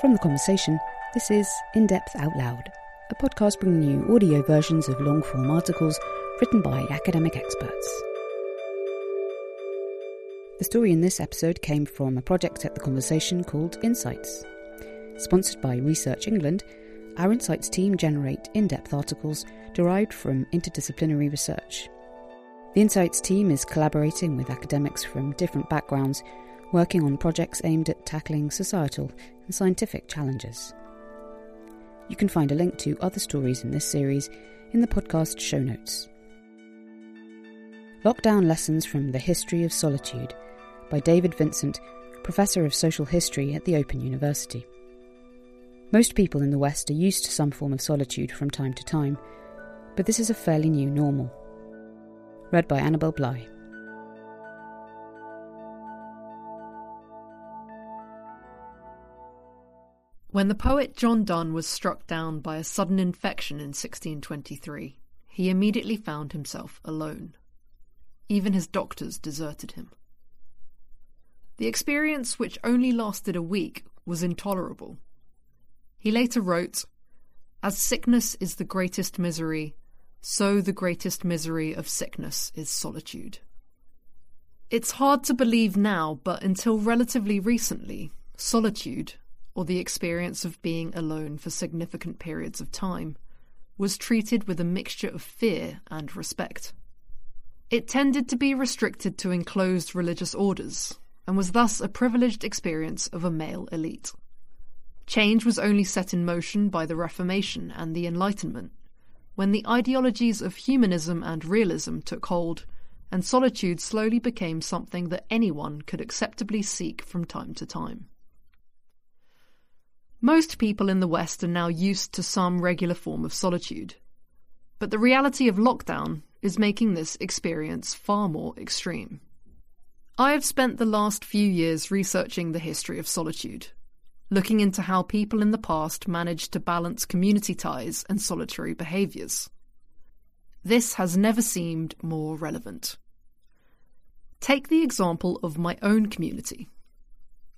From the conversation, this is In Depth Out Loud, a podcast bringing you audio versions of long form articles written by academic experts. The story in this episode came from a project at the conversation called Insights. Sponsored by Research England, our Insights team generate in depth articles derived from interdisciplinary research. The Insights team is collaborating with academics from different backgrounds, working on projects aimed at tackling societal and scientific challenges. You can find a link to other stories in this series in the podcast show notes. Lockdown Lessons from the History of Solitude by David Vincent, Professor of Social History at the Open University. Most people in the West are used to some form of solitude from time to time, but this is a fairly new normal. Read by Annabel Bligh. When the poet John Donne was struck down by a sudden infection in 1623, he immediately found himself alone. Even his doctors deserted him. The experience, which only lasted a week, was intolerable he later wrote, As sickness is the greatest misery, so the greatest misery of sickness is solitude. It's hard to believe now, but until relatively recently, solitude, or the experience of being alone for significant periods of time, was treated with a mixture of fear and respect. It tended to be restricted to enclosed religious orders, and was thus a privileged experience of a male elite. Change was only set in motion by the Reformation and the Enlightenment, when the ideologies of humanism and realism took hold, and solitude slowly became something that anyone could acceptably seek from time to time. Most people in the West are now used to some regular form of solitude, but the reality of lockdown is making this experience far more extreme. I have spent the last few years researching the history of solitude looking into how people in the past managed to balance community ties and solitary behaviours. This has never seemed more relevant. Take the example of my own community.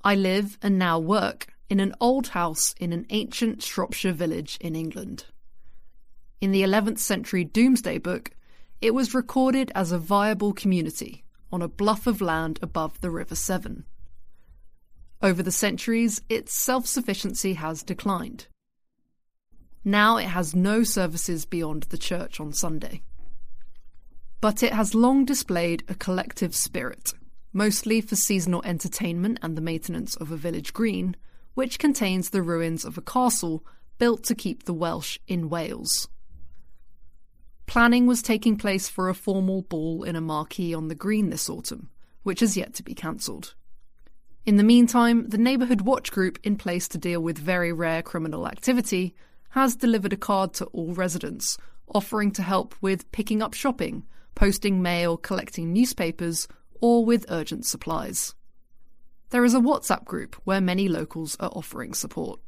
I live and now work in an old house in an ancient Shropshire village in England. In the 11th century Domesday Book, it was recorded as a viable community on a bluff of land above the River Severn. Over the centuries, its self sufficiency has declined. Now it has no services beyond the church on Sunday. But it has long displayed a collective spirit, mostly for seasonal entertainment and the maintenance of a village green, which contains the ruins of a castle built to keep the Welsh in Wales. Planning was taking place for a formal ball in a marquee on the green this autumn, which has yet to be cancelled. In the meantime, the Neighbourhood Watch Group, in place to deal with very rare criminal activity, has delivered a card to all residents, offering to help with picking up shopping, posting mail, collecting newspapers, or with urgent supplies. There is a WhatsApp group where many locals are offering support.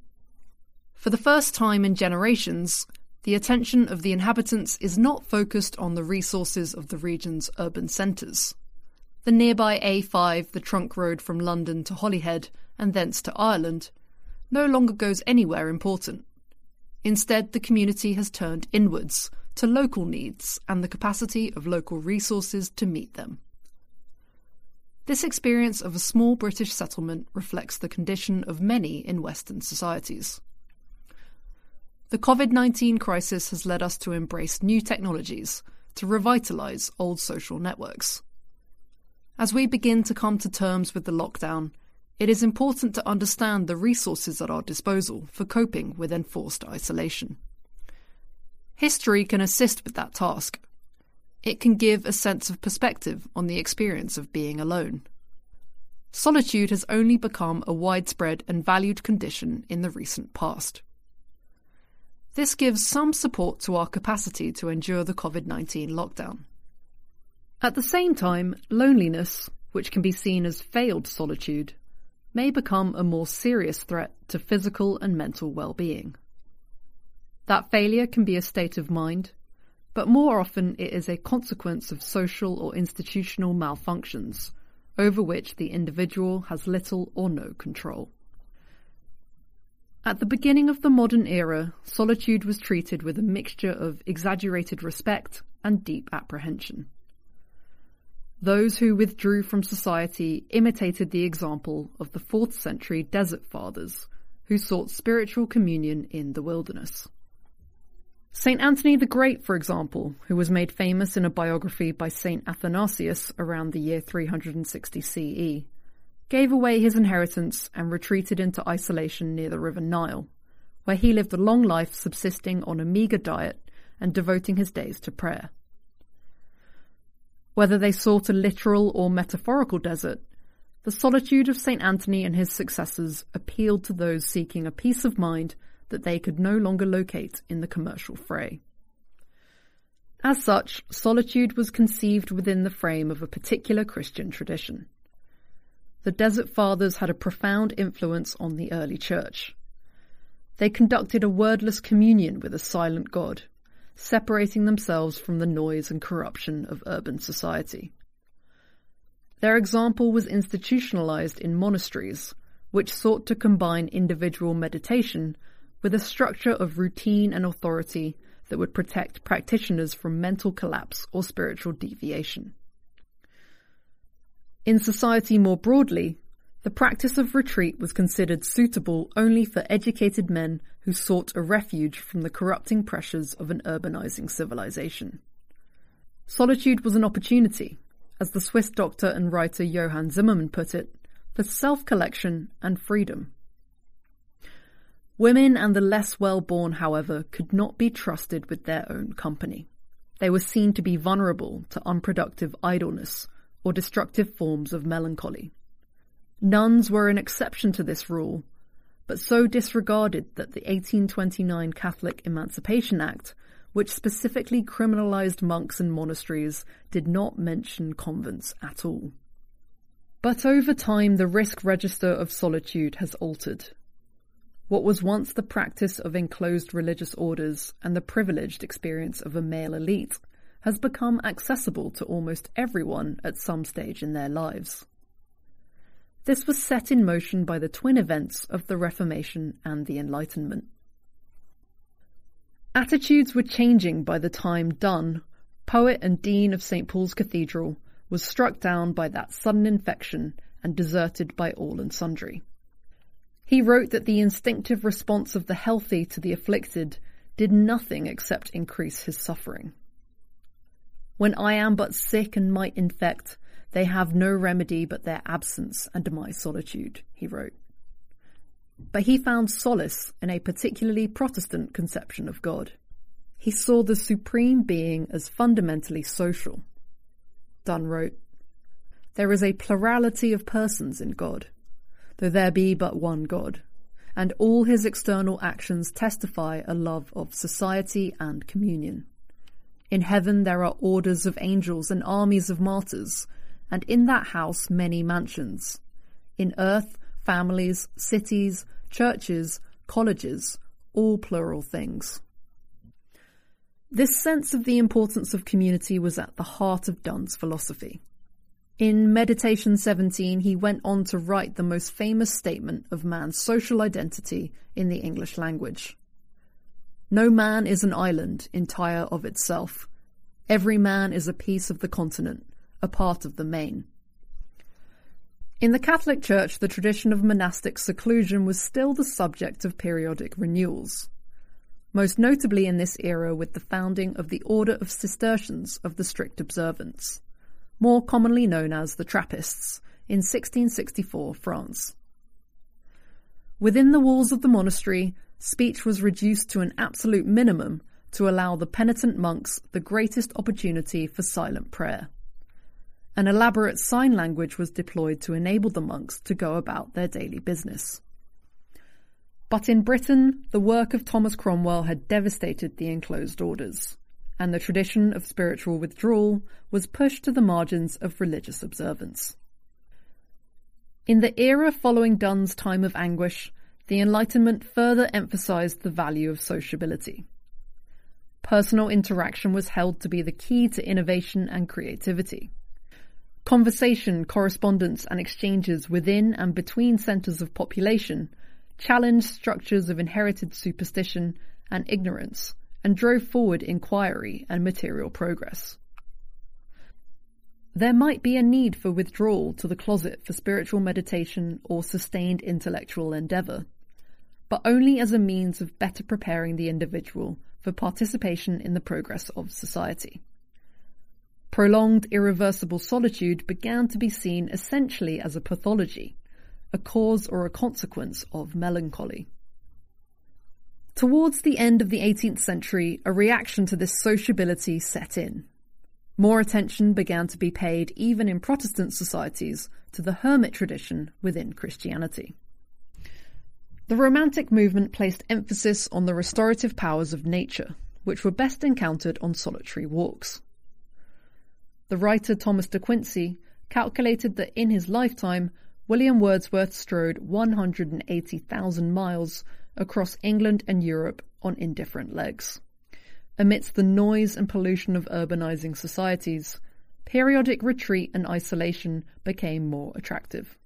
For the first time in generations, the attention of the inhabitants is not focused on the resources of the region's urban centres. The nearby A5, the trunk road from London to Holyhead and thence to Ireland, no longer goes anywhere important. Instead, the community has turned inwards to local needs and the capacity of local resources to meet them. This experience of a small British settlement reflects the condition of many in Western societies. The COVID 19 crisis has led us to embrace new technologies to revitalise old social networks. As we begin to come to terms with the lockdown, it is important to understand the resources at our disposal for coping with enforced isolation. History can assist with that task. It can give a sense of perspective on the experience of being alone. Solitude has only become a widespread and valued condition in the recent past. This gives some support to our capacity to endure the COVID 19 lockdown. At the same time, loneliness, which can be seen as failed solitude, may become a more serious threat to physical and mental well-being. That failure can be a state of mind, but more often it is a consequence of social or institutional malfunctions over which the individual has little or no control. At the beginning of the modern era, solitude was treated with a mixture of exaggerated respect and deep apprehension. Those who withdrew from society imitated the example of the 4th century Desert Fathers, who sought spiritual communion in the wilderness. St. Anthony the Great, for example, who was made famous in a biography by St. Athanasius around the year 360 CE, gave away his inheritance and retreated into isolation near the River Nile, where he lived a long life subsisting on a meagre diet and devoting his days to prayer. Whether they sought a literal or metaphorical desert, the solitude of St. Anthony and his successors appealed to those seeking a peace of mind that they could no longer locate in the commercial fray. As such, solitude was conceived within the frame of a particular Christian tradition. The Desert Fathers had a profound influence on the early church. They conducted a wordless communion with a silent God, separating themselves from the noise and corruption of urban society. Their example was institutionalized in monasteries, which sought to combine individual meditation with a structure of routine and authority that would protect practitioners from mental collapse or spiritual deviation. In society more broadly, the practice of retreat was considered suitable only for educated men who sought a refuge from the corrupting pressures of an urbanizing civilization. Solitude was an opportunity, as the Swiss doctor and writer Johann Zimmermann put it, for self-collection and freedom. Women and the less well-born, however, could not be trusted with their own company. They were seen to be vulnerable to unproductive idleness or destructive forms of melancholy. Nuns were an exception to this rule, but so disregarded that the 1829 Catholic Emancipation Act, which specifically criminalized monks and monasteries, did not mention convents at all. But over time, the risk register of solitude has altered. What was once the practice of enclosed religious orders and the privileged experience of a male elite has become accessible to almost everyone at some stage in their lives. This was set in motion by the twin events of the Reformation and the Enlightenment. Attitudes were changing by the time Donne, poet and dean of St. Paul's Cathedral, was struck down by that sudden infection and deserted by all and sundry. He wrote that the instinctive response of the healthy to the afflicted did nothing except increase his suffering. When I am but sick and might infect, they have no remedy but their absence and my solitude, he wrote. But he found solace in a particularly Protestant conception of God. He saw the supreme being as fundamentally social. Donne wrote, There is a plurality of persons in God, though there be but one God, and all his external actions testify a love of society and communion. In heaven there are orders of angels and armies of martyrs, and in that house many mansions. In earth, families, cities, churches, colleges, all plural things. This sense of the importance of community was at the heart of Donne's philosophy. In Meditation 17, he went on to write the most famous statement of man's social identity in the English language. No man is an island entire of itself. Every man is a piece of the continent, a part of the main. In the Catholic Church, the tradition of monastic seclusion was still the subject of periodic renewals, most notably in this era with the founding of the Order of Cistercians of the Strict Observance, more commonly known as the Trappists, in 1664 France. Within the walls of the monastery, speech was reduced to an absolute minimum to allow the penitent monks the greatest opportunity for silent prayer. An elaborate sign language was deployed to enable the monks to go about their daily business. But in Britain, the work of Thomas Cromwell had devastated the enclosed orders, and the tradition of spiritual withdrawal was pushed to the margins of religious observance. In the era following Donne's time of anguish, the Enlightenment further emphasized the value of sociability. Personal interaction was held to be the key to innovation and creativity. Conversation, correspondence, and exchanges within and between centres of population challenged structures of inherited superstition and ignorance, and drove forward inquiry and material progress. There might be a need for withdrawal to the closet for spiritual meditation or sustained intellectual endeavour, but only as a means of better preparing the individual for participation in the progress of society. Prolonged irreversible solitude began to be seen essentially as a pathology, a cause or a consequence of melancholy. Towards the end of the 18th century, a reaction to this sociability set in. More attention began to be paid, even in Protestant societies, to the hermit tradition within Christianity. The Romantic movement placed emphasis on the restorative powers of nature, which were best encountered on solitary walks. The writer Thomas de Quincey calculated that in his lifetime, William Wordsworth strode 180,000 miles across England and Europe on indifferent legs. Amidst the noise and pollution of urbanizing societies, periodic retreat and isolation became more attractive.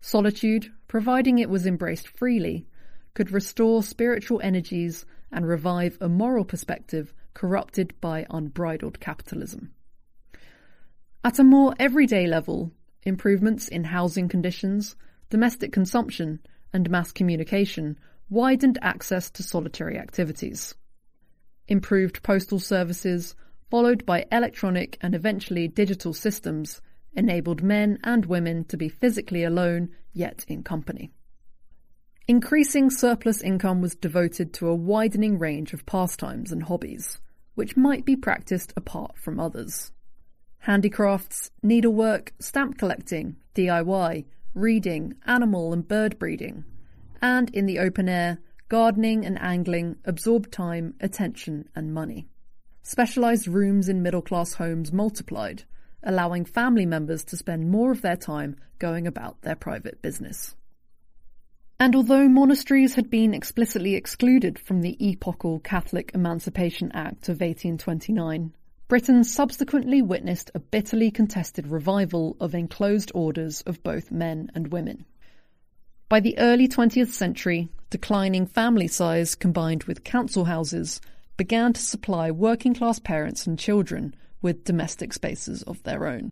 Solitude, providing it was embraced freely, could restore spiritual energies and revive a moral perspective corrupted by unbridled capitalism. At a more everyday level, improvements in housing conditions, domestic consumption, and mass communication widened access to solitary activities improved postal services, followed by electronic and eventually digital systems, enabled men and women to be physically alone yet in company. Increasing surplus income was devoted to a widening range of pastimes and hobbies, which might be practiced apart from others. Handicrafts, needlework, stamp collecting, DIY, reading, animal and bird breeding, and in the open air, gardening and angling absorbed time, attention, and money. Specialised rooms in middle class homes multiplied, allowing family members to spend more of their time going about their private business. And although monasteries had been explicitly excluded from the epochal Catholic Emancipation Act of 1829, Britain subsequently witnessed a bitterly contested revival of enclosed orders of both men and women. By the early 20th century, declining family size combined with council houses began to supply working class parents and children with domestic spaces of their own.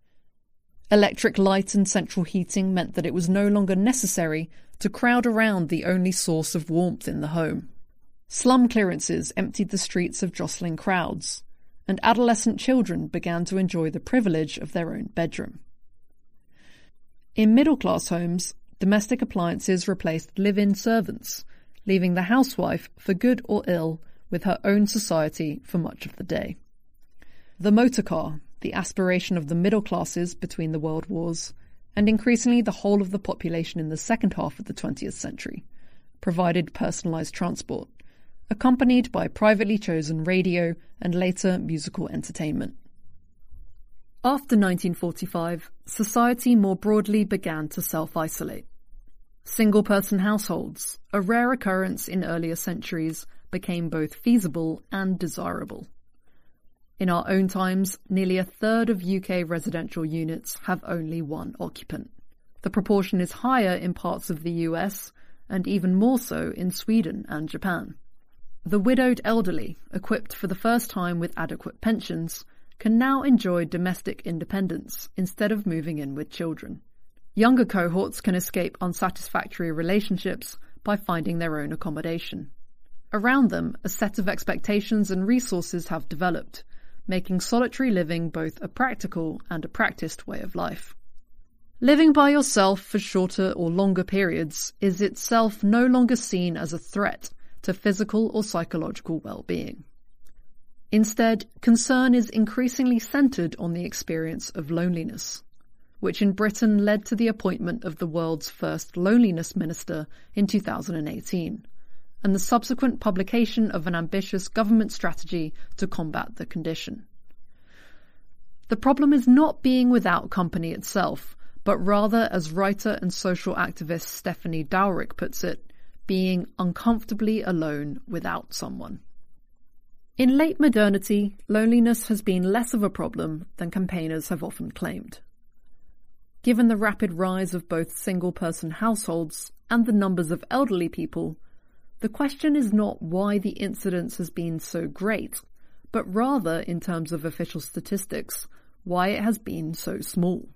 Electric light and central heating meant that it was no longer necessary to crowd around the only source of warmth in the home. Slum clearances emptied the streets of jostling crowds, and adolescent children began to enjoy the privilege of their own bedroom. In middle class homes, domestic appliances replaced live-in servants, leaving the housewife, for good or ill, with her own society for much of the day. The motor car, the aspiration of the middle classes between the world wars, and increasingly the whole of the population in the second half of the 20th century, provided personalized transport, accompanied by privately chosen radio and later musical entertainment. After 1945, society more broadly began to self isolate. Single person households, a rare occurrence in earlier centuries, became both feasible and desirable. In our own times, nearly a third of UK residential units have only one occupant. The proportion is higher in parts of the US and even more so in Sweden and Japan. The widowed elderly, equipped for the first time with adequate pensions, can now enjoy domestic independence instead of moving in with children. Younger cohorts can escape unsatisfactory relationships by finding their own accommodation. Around them, a set of expectations and resources have developed, making solitary living both a practical and a practiced way of life. Living by yourself for shorter or longer periods is itself no longer seen as a threat to physical or psychological well-being. Instead, concern is increasingly centered on the experience of loneliness which in Britain led to the appointment of the world's first loneliness minister in 2018, and the subsequent publication of an ambitious government strategy to combat the condition. The problem is not being without company itself, but rather, as writer and social activist Stephanie Dowrick puts it, being uncomfortably alone without someone. In late modernity, loneliness has been less of a problem than campaigners have often claimed. Given the rapid rise of both single person households and the numbers of elderly people, the question is not why the incidence has been so great, but rather, in terms of official statistics, why it has been so small.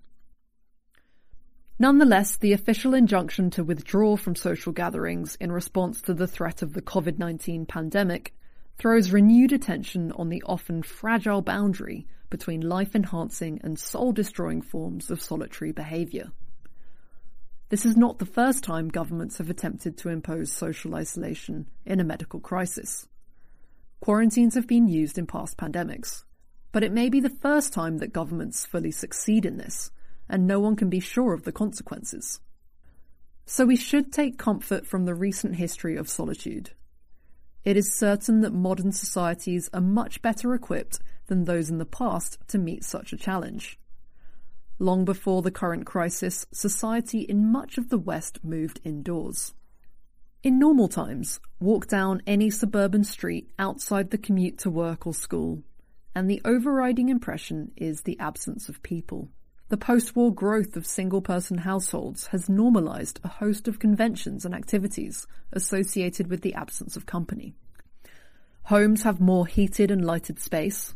Nonetheless, the official injunction to withdraw from social gatherings in response to the threat of the COVID 19 pandemic throws renewed attention on the often fragile boundary between life enhancing and soul destroying forms of solitary behaviour. This is not the first time governments have attempted to impose social isolation in a medical crisis. Quarantines have been used in past pandemics, but it may be the first time that governments fully succeed in this and no one can be sure of the consequences. So we should take comfort from the recent history of solitude. It is certain that modern societies are much better equipped than those in the past to meet such a challenge. Long before the current crisis, society in much of the West moved indoors. In normal times, walk down any suburban street outside the commute to work or school, and the overriding impression is the absence of people. The post-war growth of single-person households has normalized a host of conventions and activities associated with the absence of company. Homes have more heated and lighted space.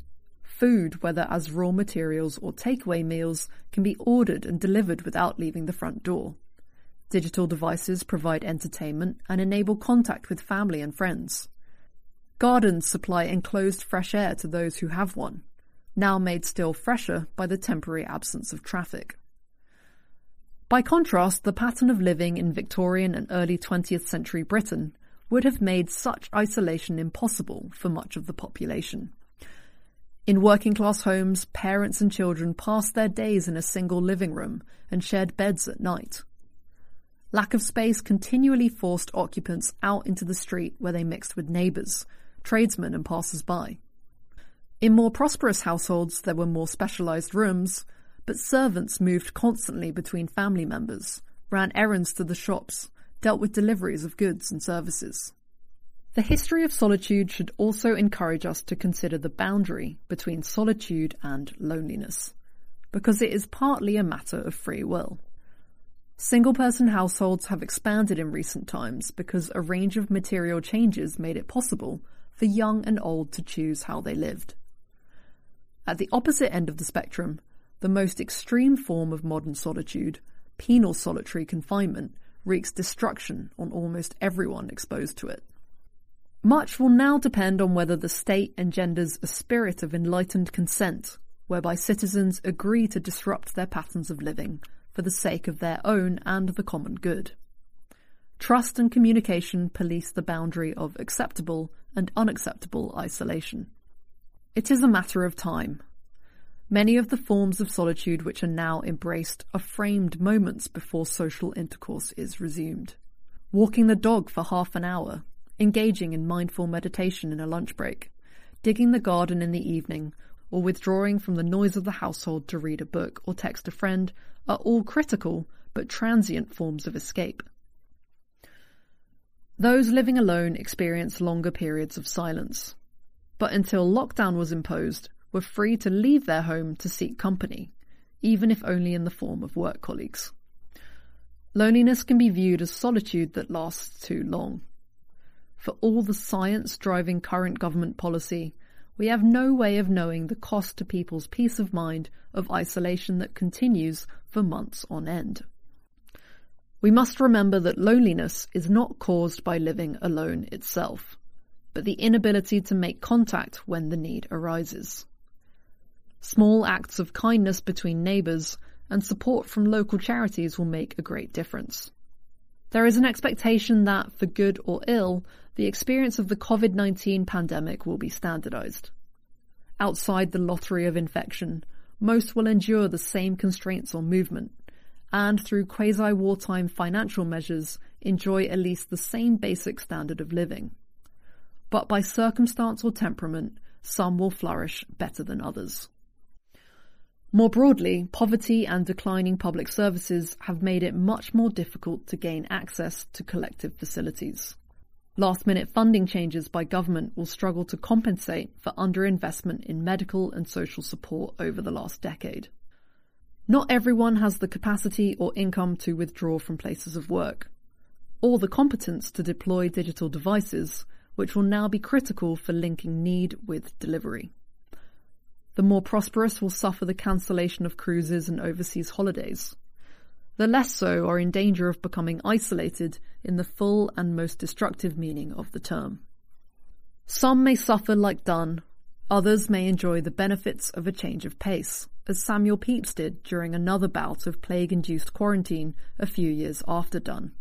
Food, whether as raw materials or takeaway meals, can be ordered and delivered without leaving the front door. Digital devices provide entertainment and enable contact with family and friends. Gardens supply enclosed fresh air to those who have one now made still fresher by the temporary absence of traffic. By contrast, the pattern of living in Victorian and early 20th century Britain would have made such isolation impossible for much of the population. In working class homes, parents and children passed their days in a single living room and shared beds at night. Lack of space continually forced occupants out into the street where they mixed with neighbours, tradesmen and passers by. In more prosperous households, there were more specialised rooms, but servants moved constantly between family members, ran errands to the shops, dealt with deliveries of goods and services. The history of solitude should also encourage us to consider the boundary between solitude and loneliness, because it is partly a matter of free will. Single person households have expanded in recent times because a range of material changes made it possible for young and old to choose how they lived. At the opposite end of the spectrum, the most extreme form of modern solitude, penal solitary confinement, wreaks destruction on almost everyone exposed to it. Much will now depend on whether the state engenders a spirit of enlightened consent, whereby citizens agree to disrupt their patterns of living for the sake of their own and the common good. Trust and communication police the boundary of acceptable and unacceptable isolation. It is a matter of time. Many of the forms of solitude which are now embraced are framed moments before social intercourse is resumed. Walking the dog for half an hour, engaging in mindful meditation in a lunch break, digging the garden in the evening, or withdrawing from the noise of the household to read a book or text a friend are all critical but transient forms of escape. Those living alone experience longer periods of silence, but until lockdown was imposed, were free to leave their home to seek company, even if only in the form of work colleagues. Loneliness can be viewed as solitude that lasts too long. For all the science driving current government policy, we have no way of knowing the cost to people's peace of mind of isolation that continues for months on end. We must remember that loneliness is not caused by living alone itself but the inability to make contact when the need arises. Small acts of kindness between neighbours and support from local charities will make a great difference. There is an expectation that, for good or ill, the experience of the COVID 19 pandemic will be standardised. Outside the lottery of infection, most will endure the same constraints on movement, and through quasi wartime financial measures, enjoy at least the same basic standard of living but by circumstance or temperament, some will flourish better than others. More broadly, poverty and declining public services have made it much more difficult to gain access to collective facilities. Last minute funding changes by government will struggle to compensate for underinvestment in medical and social support over the last decade. Not everyone has the capacity or income to withdraw from places of work. or the competence to deploy digital devices, which will now be critical for linking need with delivery. More prosperous will suffer the cancellation of cruises and overseas holidays. The less so are in danger of becoming isolated in the full and most destructive meaning of the term. Some may suffer like Donne, others may enjoy the benefits of a change of pace, as Samuel Pepys did during another bout of plague-induced quarantine a few years after Donne.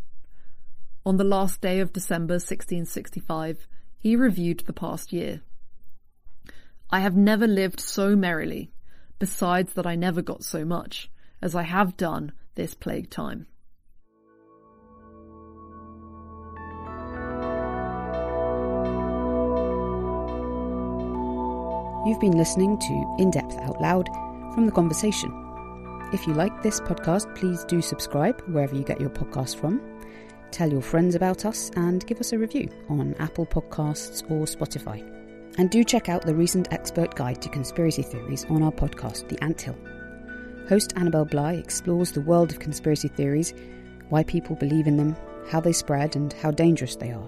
On the last day of December 1665, he reviewed the past year. I have never lived so merrily, besides that I never got so much, as I have done this plague time. You've been listening to In Depth Out Loud from The Conversation. If you like this podcast, please do subscribe wherever you get your podcasts from. Tell your friends about us and give us a review on Apple Podcasts or Spotify. And do check out the recent expert guide to conspiracy theories on our podcast, The Anthill. Host Annabel Bligh explores the world of conspiracy theories, why people believe in them, how they spread, and how dangerous they are.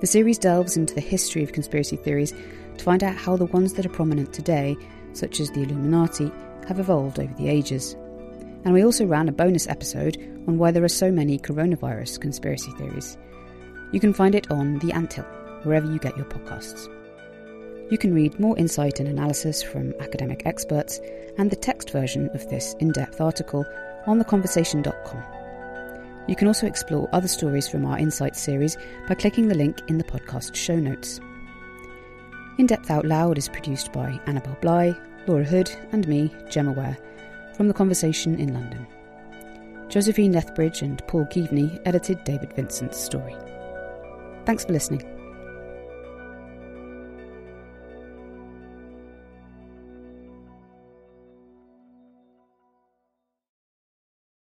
The series delves into the history of conspiracy theories to find out how the ones that are prominent today, such as the Illuminati, have evolved over the ages. And we also ran a bonus episode on why there are so many coronavirus conspiracy theories. You can find it on The Anthill, wherever you get your podcasts. You can read more insight and analysis from academic experts and the text version of this in depth article on theconversation.com. You can also explore other stories from our Insights series by clicking the link in the podcast show notes. In Depth Out Loud is produced by Annabel Bligh, Laura Hood, and me, Gemma Ware, from The Conversation in London. Josephine Lethbridge and Paul Keaveney edited David Vincent's story. Thanks for listening.